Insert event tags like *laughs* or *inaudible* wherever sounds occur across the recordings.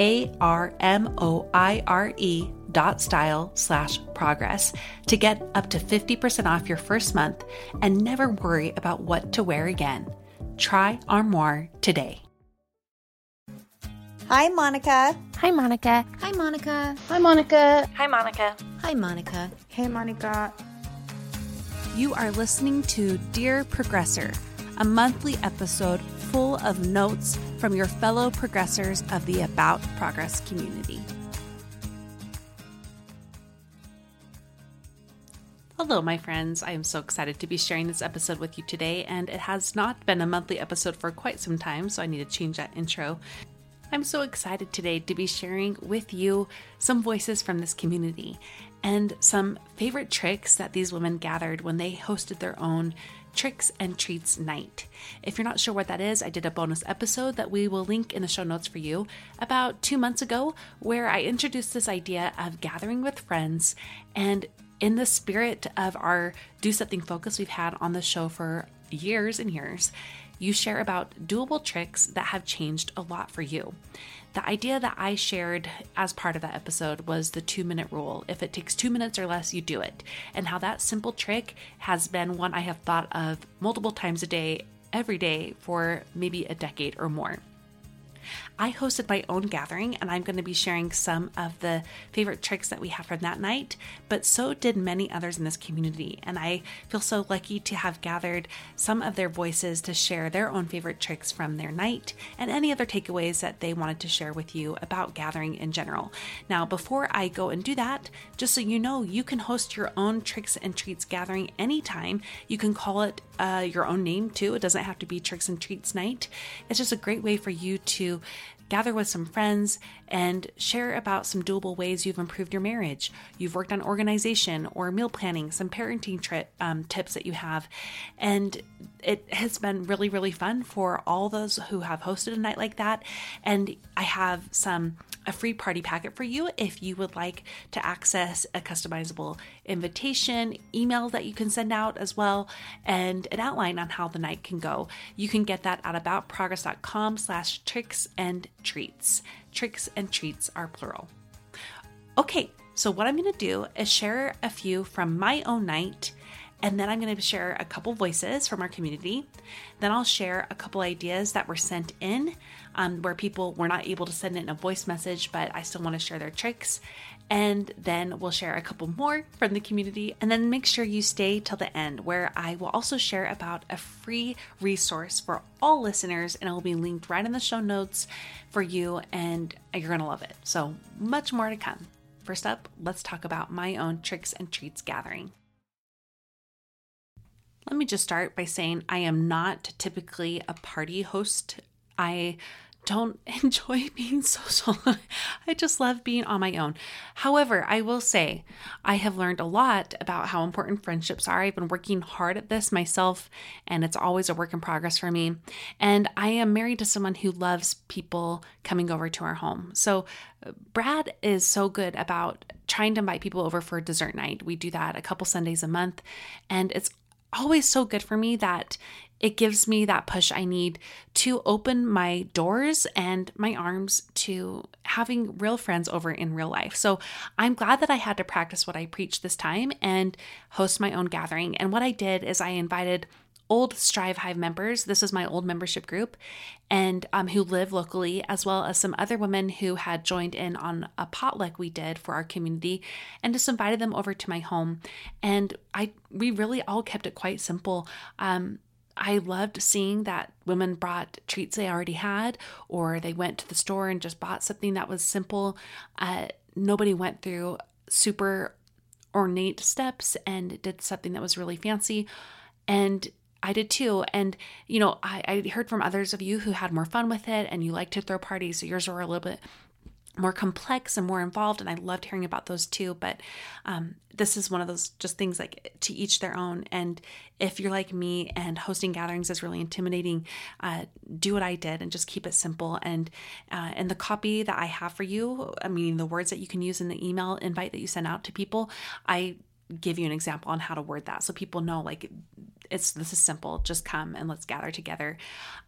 A R M O I R E dot style slash progress to get up to 50% off your first month and never worry about what to wear again. Try Armoire today. Hi, Monica. Hi, Monica. Hi, Monica. Hi, Monica. Hi, Monica. Hi, Monica. Hey, Monica. You are listening to Dear Progressor, a monthly episode full of notes from your fellow progressors of the About Progress community. Hello, my friends. I am so excited to be sharing this episode with you today, and it has not been a monthly episode for quite some time, so I need to change that intro. I'm so excited today to be sharing with you some voices from this community and some favorite tricks that these women gathered when they hosted their own Tricks and Treats Night. If you're not sure what that is, I did a bonus episode that we will link in the show notes for you about two months ago, where I introduced this idea of gathering with friends and in the spirit of our do something focus we've had on the show for years and years, you share about doable tricks that have changed a lot for you. The idea that I shared as part of that episode was the two minute rule. If it takes two minutes or less, you do it. And how that simple trick has been one I have thought of multiple times a day, every day for maybe a decade or more. I hosted my own gathering and I'm going to be sharing some of the favorite tricks that we have from that night, but so did many others in this community. And I feel so lucky to have gathered some of their voices to share their own favorite tricks from their night and any other takeaways that they wanted to share with you about gathering in general. Now, before I go and do that, just so you know, you can host your own tricks and treats gathering anytime. You can call it uh, your own name too. It doesn't have to be Tricks and Treats Night. It's just a great way for you to gather with some friends, and share about some doable ways you've improved your marriage. You've worked on organization or meal planning, some parenting tri- um, tips that you have. And it has been really, really fun for all those who have hosted a night like that. And I have some a free party packet for you if you would like to access a customizable invitation, email that you can send out as well, and an outline on how the night can go. You can get that at aboutprogress.com slash tricks and treats. Tricks and treats are plural. Okay, so what I'm going to do is share a few from my own night and then I'm going to share a couple voices from our community. Then I'll share a couple ideas that were sent in um, where people were not able to send in a voice message, but I still want to share their tricks. And then we'll share a couple more from the community. And then make sure you stay till the end, where I will also share about a free resource for all listeners, and it will be linked right in the show notes for you, and you're going to love it. So, much more to come. First up, let's talk about my own tricks and treats gathering. Let me just start by saying I am not typically a party host. I don't *laughs* enjoy being social. I just love being on my own. However, I will say I have learned a lot about how important friendships are. I've been working hard at this myself, and it's always a work in progress for me. And I am married to someone who loves people coming over to our home. So, uh, Brad is so good about trying to invite people over for a dessert night. We do that a couple Sundays a month, and it's always so good for me that it gives me that push I need to open my doors and my arms to having real friends over in real life. So I'm glad that I had to practice what I preach this time and host my own gathering. And what I did is I invited old Strive Hive members. This is my old membership group, and um, who live locally, as well as some other women who had joined in on a potluck we did for our community, and just invited them over to my home. And I, we really all kept it quite simple. Um, I loved seeing that women brought treats they already had, or they went to the store and just bought something that was simple. Uh, nobody went through super ornate steps and did something that was really fancy. And I did too. And, you know, I, I heard from others of you who had more fun with it and you like to throw parties. So yours were a little bit more complex and more involved. And I loved hearing about those too. But um, this is one of those just things like to each their own. And if you're like me and hosting gatherings is really intimidating, uh, do what I did and just keep it simple. And uh, and the copy that I have for you, I mean, the words that you can use in the email invite that you send out to people, I give you an example on how to word that so people know like it's this is simple just come and let's gather together.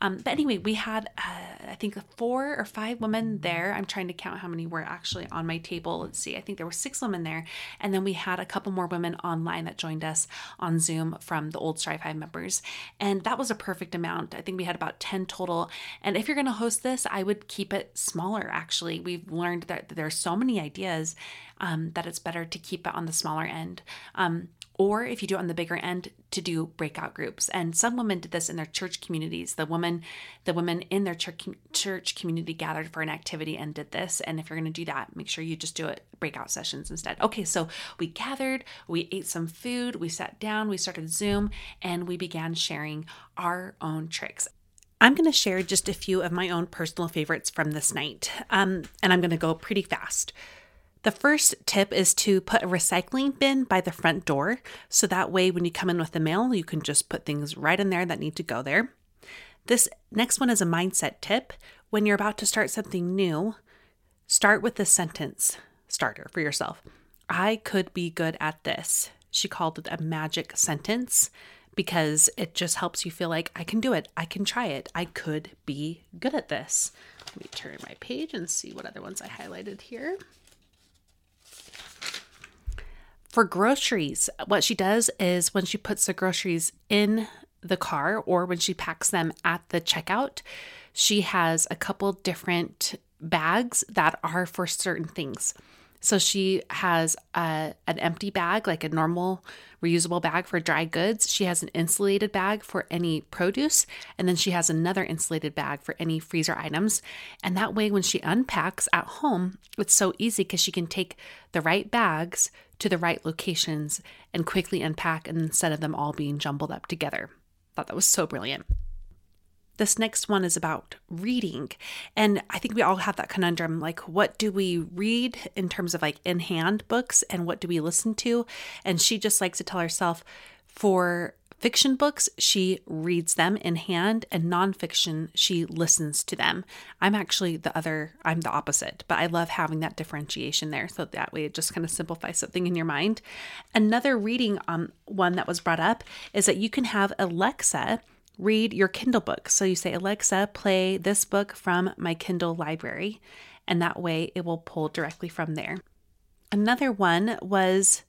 Um, but anyway we had uh, i think four or five women there. I'm trying to count how many were actually on my table. Let's see i think there were six women there. And then we had a couple more women online that joined us on zoom from the old strive hive members. And that was a perfect amount. I think we had about 10 total. And if you're going to host this i would keep it smaller actually. We've learned that there are so many ideas um, that it's better to keep it on the smaller end um, or if you do it on the bigger end to do breakout groups. And some women did this in their church communities. The women the women in their church, church community gathered for an activity and did this. And if you're going to do that make sure you just do it breakout sessions instead. Okay so we gathered we ate some food we sat down we started zoom and we began sharing our own tricks. I'm going to share just a few of my own personal favorites from this night, um, and I'm going to go pretty fast. The first tip is to put a recycling bin by the front door. So that way, when you come in with the mail, you can just put things right in there that need to go there. This next one is a mindset tip. When you're about to start something new, start with the sentence starter for yourself. I could be good at this. She called it a magic sentence because it just helps you feel like I can do it. I can try it. I could be good at this. Let me turn my page and see what other ones I highlighted here. For groceries, what she does is when she puts the groceries in the car or when she packs them at the checkout, she has a couple different bags that are for certain things. So she has a, an empty bag, like a normal reusable bag for dry goods. She has an insulated bag for any produce. And then she has another insulated bag for any freezer items. And that way, when she unpacks at home, it's so easy because she can take the right bags to the right locations and quickly unpack instead of them all being jumbled up together. Thought that was so brilliant. This next one is about reading. And I think we all have that conundrum like, what do we read in terms of like in hand books and what do we listen to? And she just likes to tell herself for fiction books, she reads them in hand, and nonfiction, she listens to them. I'm actually the other, I'm the opposite, but I love having that differentiation there. So that way it just kind of simplifies something in your mind. Another reading um, one that was brought up is that you can have Alexa read your Kindle book. So you say, Alexa, play this book from my Kindle library. And that way it will pull directly from there. Another one was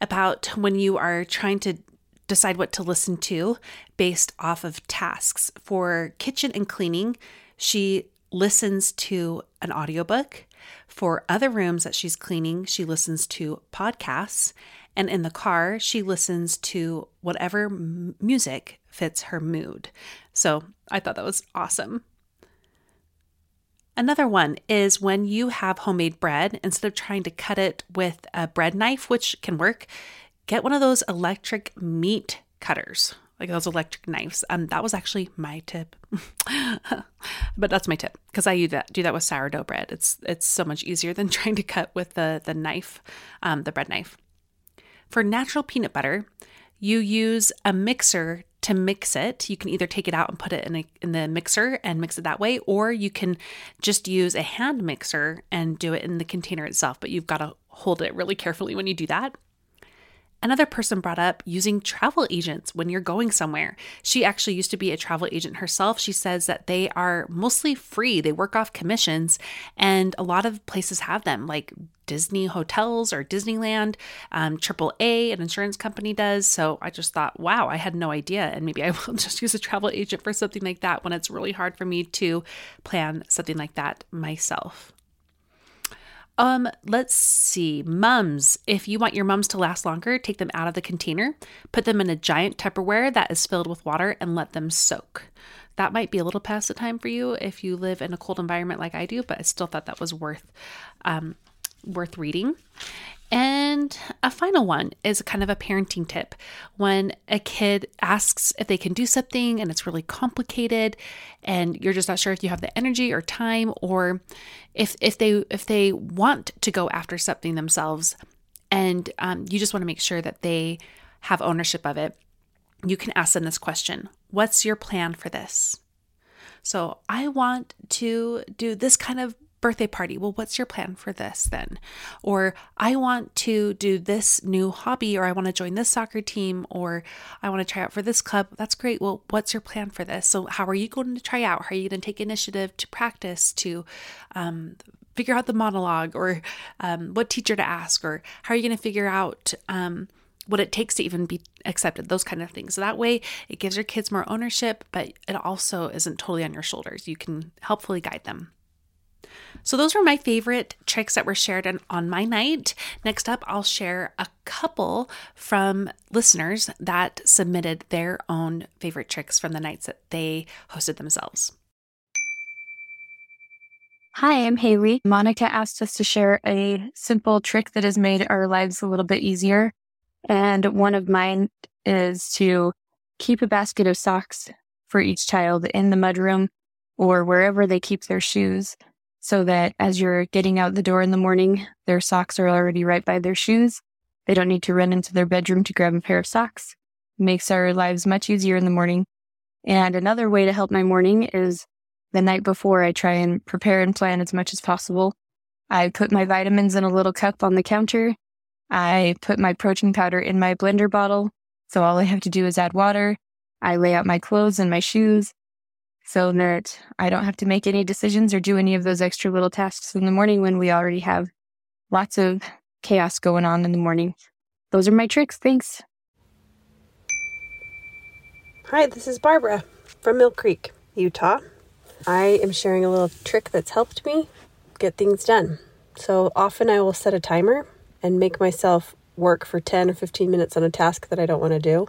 about when you are trying to decide what to listen to based off of tasks. For kitchen and cleaning, she listens to an audiobook. For other rooms that she's cleaning, she listens to podcasts. And in the car, she listens to whatever music fits her mood. So I thought that was awesome. Another one is when you have homemade bread, instead of trying to cut it with a bread knife, which can work, get one of those electric meat cutters like those electric knives. Um, that was actually my tip, *laughs* but that's my tip because I do that do that with sourdough bread. It's it's so much easier than *laughs* trying to cut with the the knife, um, the bread knife. For natural peanut butter, you use a mixer to mix it. You can either take it out and put it in a, in the mixer and mix it that way, or you can just use a hand mixer and do it in the container itself. But you've got to hold it really carefully when you do that. Another person brought up using travel agents when you're going somewhere. She actually used to be a travel agent herself. She says that they are mostly free, they work off commissions, and a lot of places have them, like Disney hotels or Disneyland. Um, AAA, an insurance company, does. So I just thought, wow, I had no idea. And maybe I *laughs* will just use a travel agent for something like that when it's really hard for me to plan something like that myself. Um, let's see. Mums. If you want your mums to last longer, take them out of the container, put them in a giant Tupperware that is filled with water, and let them soak. That might be a little past the time for you if you live in a cold environment like I do, but I still thought that was worth um, worth reading. And a final one is kind of a parenting tip. When a kid asks if they can do something and it's really complicated and you're just not sure if you have the energy or time or if if they if they want to go after something themselves and um, you just want to make sure that they have ownership of it, you can ask them this question. What's your plan for this? So, I want to do this kind of birthday party. Well, what's your plan for this then? Or I want to do this new hobby, or I want to join this soccer team, or I want to try out for this club. That's great. Well, what's your plan for this? So, how are you going to try out? How are you going to take initiative to practice, to um, figure out the monologue, or um, what teacher to ask, or how are you going to figure out? Um, what it takes to even be accepted, those kind of things. So that way, it gives your kids more ownership, but it also isn't totally on your shoulders. You can helpfully guide them. So, those were my favorite tricks that were shared on, my night. Next up, I'll share a couple from listeners that submitted their own favorite tricks from the nights that they hosted themselves. Hi, I'm Haley. Monica asked us to share a simple trick that has made our lives a little bit easier. And one of mine is to keep a basket of socks for each child in the mudroom or wherever they keep their shoes so that as you're getting out the door in the morning, their socks are already right by their shoes. They don't need to run into their bedroom to grab a pair of socks. It makes our lives much easier in the morning. And another way to help my morning is the night before I try and prepare and plan as much as possible. I put my vitamins in a little cup on the counter. I put my protein powder in my blender bottle. So all I have to do is add water. I lay out my clothes and my shoes so that I don't have to make any decisions or do any of those extra little tasks in the morning when we already have lots of chaos going on in the morning. Those are my tricks. Thanks. Hi, this is Barbara from Mill Creek, Utah. I am sharing a little trick that's helped me get things done. So often I will set a timer and make myself work for 10 or 15 minutes on a task that I don't want to do.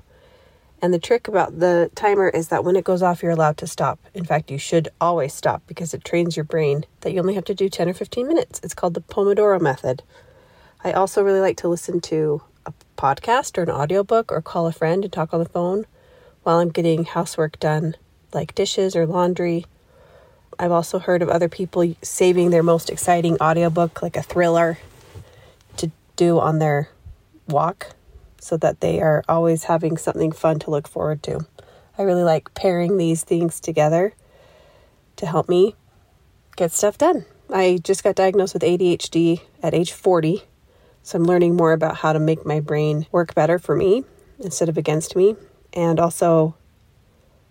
And the trick about the timer is that when it goes off, you're allowed to stop. In fact, you should always stop because it trains your brain that you only have to do 10 or 15 minutes. It's called the Pomodoro method. I also really like to listen to a podcast or an audiobook or call a friend and talk on the phone while I'm getting housework done, like dishes or laundry. I've also heard of other people saving their most exciting audiobook, like a thriller, to do on their walk so that they are always having something fun to look forward to. I really like pairing these things together to help me get stuff done. I just got diagnosed with ADHD at age 40, so I'm learning more about how to make my brain work better for me instead of against me, and also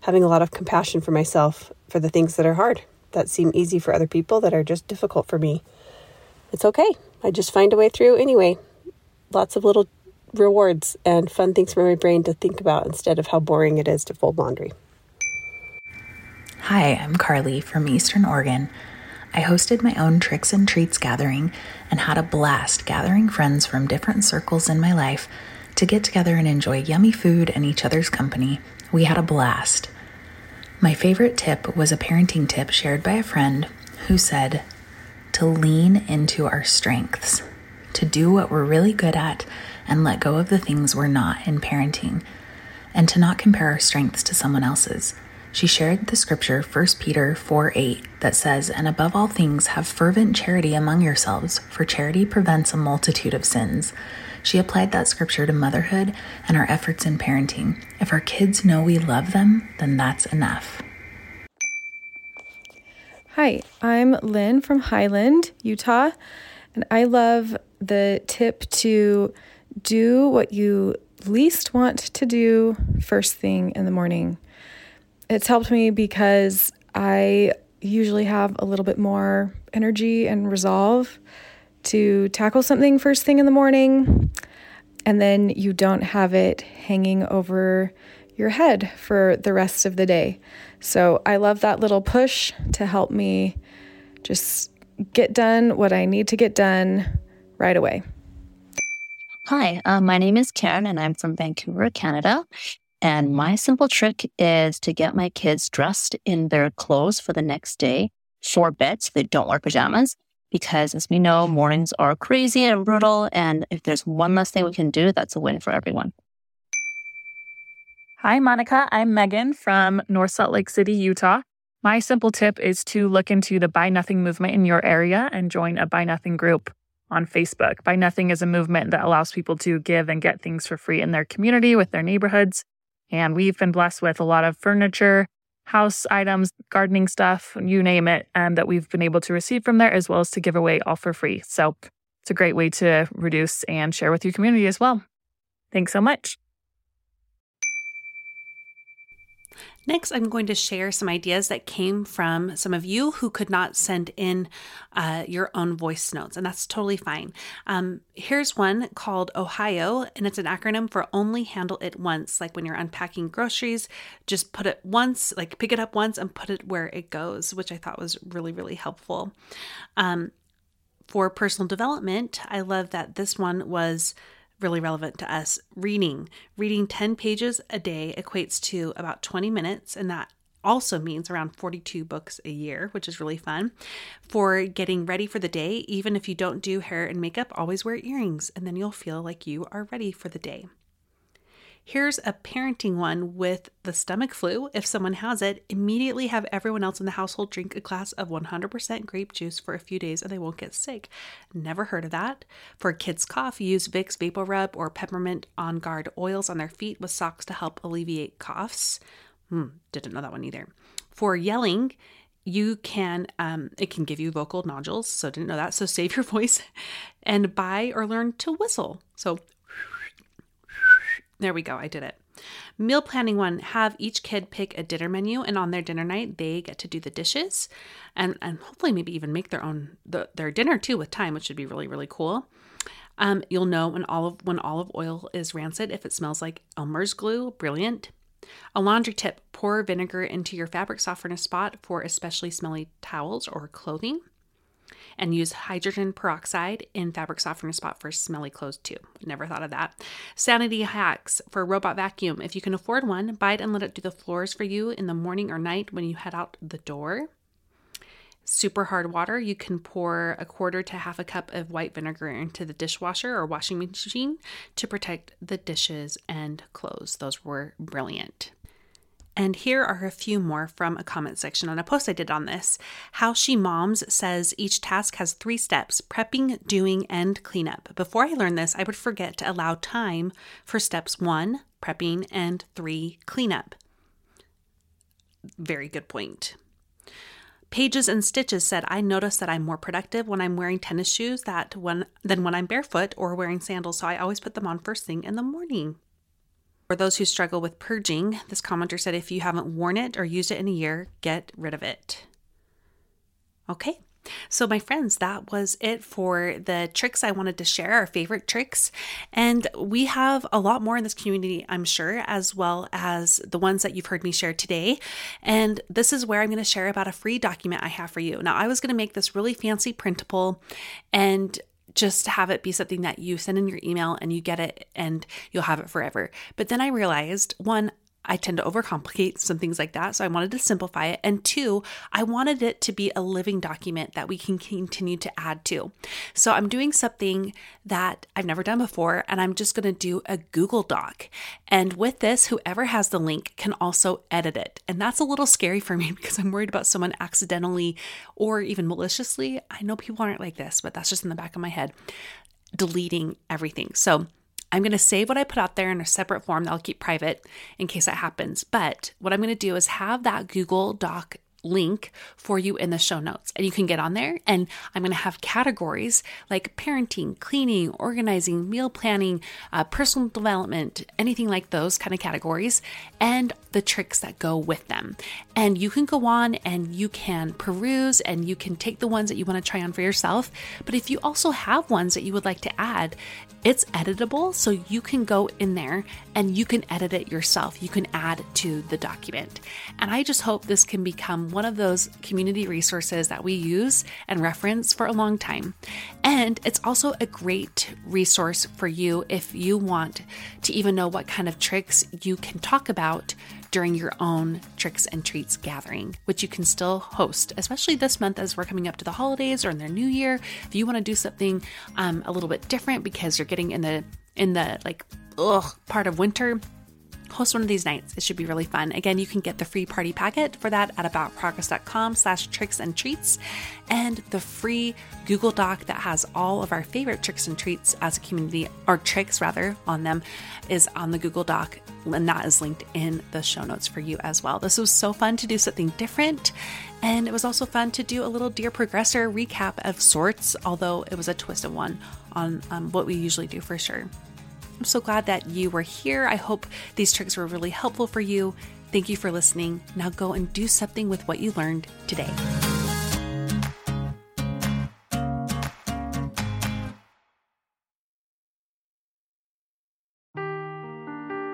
having a lot of compassion for myself for the things that are hard, that seem easy for other people, that are just difficult for me. It's okay. I just find a way through anyway. Lots of little rewards and fun things for my brain to think about instead of how boring it is to fold laundry. Hi, I'm Carly from Eastern Oregon. I hosted my own Tricks and Treats gathering and had a blast gathering friends from different circles in my life to get together and enjoy yummy food and each other's company. We had a blast. My favorite tip was a parenting tip shared by a friend who said to lean into our strengths, to do what we're really good at and let go of the things we're not in parenting. and to not compare our strengths to someone else's. She shared the scripture 1 Peter 4 8 that says, And above all things, have fervent charity among yourselves, for charity prevents a multitude of sins. She applied that scripture to motherhood and our efforts in parenting. If our kids know we love them, then that's enough. Hi, I'm Lynn from Highland, Utah, and I love the tip to do what you least want to do first thing in the morning it's helped me because I usually have a little bit more energy and resolve to tackle something first thing in the morning. And then you don't have it hanging over your head for the rest of the day. So I love that little push to help me just get done what I need to get done right away. Hi, uh, my name is Karen and I'm from Vancouver, Canada. And my simple trick is to get my kids dressed in their clothes for the next day for bed so they don't wear pajamas. Because as we know, mornings are crazy and brutal. And if there's one less thing we can do, that's a win for everyone. Hi, Monica. I'm Megan from North Salt Lake City, Utah. My simple tip is to look into the Buy Nothing movement in your area and join a Buy Nothing group on Facebook. Buy Nothing is a movement that allows people to give and get things for free in their community with their neighborhoods. And we've been blessed with a lot of furniture, house items, gardening stuff, you name it, um, that we've been able to receive from there, as well as to give away all for free. So it's a great way to reduce and share with your community as well. Thanks so much. Next, I'm going to share some ideas that came from some of you who could not send in uh, your own voice notes, and that's totally fine. Um, here's one called Ohio, and it's an acronym for Only Handle It Once. Like when you're unpacking groceries, just put it once, like pick it up once and put it where it goes, which I thought was really, really helpful. Um, for personal development, I love that this one was really relevant to us. Reading. Reading 10 pages a day equates to about 20 minutes, and that also means around 42 books a year, which is really fun. For getting ready for the day, even if you don't do hair and makeup, always wear earrings, and then you'll feel like you are ready for the day. Here's a parenting one with the stomach flu. If someone has it, immediately have everyone else in the household drink a glass of 100% grape juice for a few days and they won't get sick. Never heard of that. For kids' cough, use Vicks VapoRub or peppermint on guard oils on their feet with socks to help alleviate coughs. Hmm, didn't know that one either. For yelling, you can um, it can give you vocal nodules so didn't know that so save your *laughs* voice and buy or learn to whistle so there we go. I did it. Meal planning one have each kid pick a dinner menu and on their dinner night they get to do the dishes and and hopefully maybe even make their own the, their dinner too with time which would be really really cool. Um, you'll know when olive when olive oil is rancid if it smells like Elmer's glue. Brilliant. A laundry tip: pour vinegar into your fabric softener spot for especially smelly towels or clothing and use hydrogen peroxide in fabric softener spot for smelly clothes too. Never thought of that. Sanity hacks for robot vacuum. If you can afford one, buy it and let it do the floors for you in the morning or night when you head out the door. Super hard water, you can pour a quarter to half a cup of white vinegar into the dishwasher or washing machine to protect the dishes and clothes. Those were brilliant. And here are a few more from a comment section on a post I did on this. How She Moms says each task has three steps prepping, doing, and cleanup. Before I learned this, I would forget to allow time for steps one, prepping, and three, cleanup. Very good point. Pages and Stitches said, I notice that I'm more productive when I'm wearing tennis shoes that when, than when I'm barefoot or wearing sandals, so I always put them on first thing in the morning. For those who struggle with purging, this commenter said if you haven't worn it or used it in a year, get rid of it. Okay, so, my friends, that was it for the tricks I wanted to share, our favorite tricks. And we have a lot more in this community, I'm sure, as well as the ones that you've heard me share today. And this is where I'm going to share about a free document I have for you. Now, I was going to make this really fancy printable and just have it be something that you send in your email and you get it and you'll have it forever. But then I realized one, I tend to overcomplicate some things like that. So I wanted to simplify it. And two, I wanted it to be a living document that we can continue to add to. So I'm doing something that I've never done before, and I'm just going to do a Google Doc. And with this, whoever has the link can also edit it. And that's a little scary for me *laughs* because I'm worried about someone accidentally or even maliciously. I know people aren't like this, but that's just in the back of my head, deleting everything. So I'm going to save what I put out there in a separate form that I'll keep private in case that happens. But what I'm going to do is have that Google Doc link for you in the show notes. And you can get on there and I'm going to have categories like parenting, cleaning, organizing, meal planning, uh, personal development, anything like those kind of categories, and the tricks that go with them. And you can go on and you can peruse and you can take the ones that you want to try on for yourself. But if you also have ones that you would like to add, it's editable. So you can go in there and you can edit it yourself. You can add to the document. And I just hope this can become one of those community resources that we use and reference for a long time. And it's also a great resource for you if you want to even know what kind of tricks you can talk about during your own tricks and treats gathering, which you can still host, especially this month as we're coming up to the holidays or in the new year. If you want to do something um, a little bit different because you're getting in the in the like ugh part of winter, host one of these nights. It should be really fun. Again, you can get the free party packet for that at aboutprogress.com slash tricks and treats and the free Google Doc that has all of our favorite tricks and treats as a community, or tricks rather, on them is on the Google Doc and that is linked in the show notes for you as well. This was so fun to do something different. And it was also fun to do a little Dear Progressor recap of sorts, although it was a twist of one on um, what we usually do for sure. I'm so glad that you were here. I hope these tricks were really helpful for you. Thank you for listening. Now go and do something with what you learned today.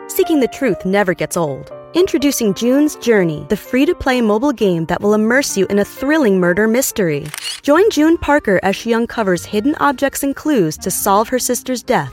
Seeking the truth never gets old. Introducing June's Journey, the free to play mobile game that will immerse you in a thrilling murder mystery. Join June Parker as she uncovers hidden objects and clues to solve her sister's death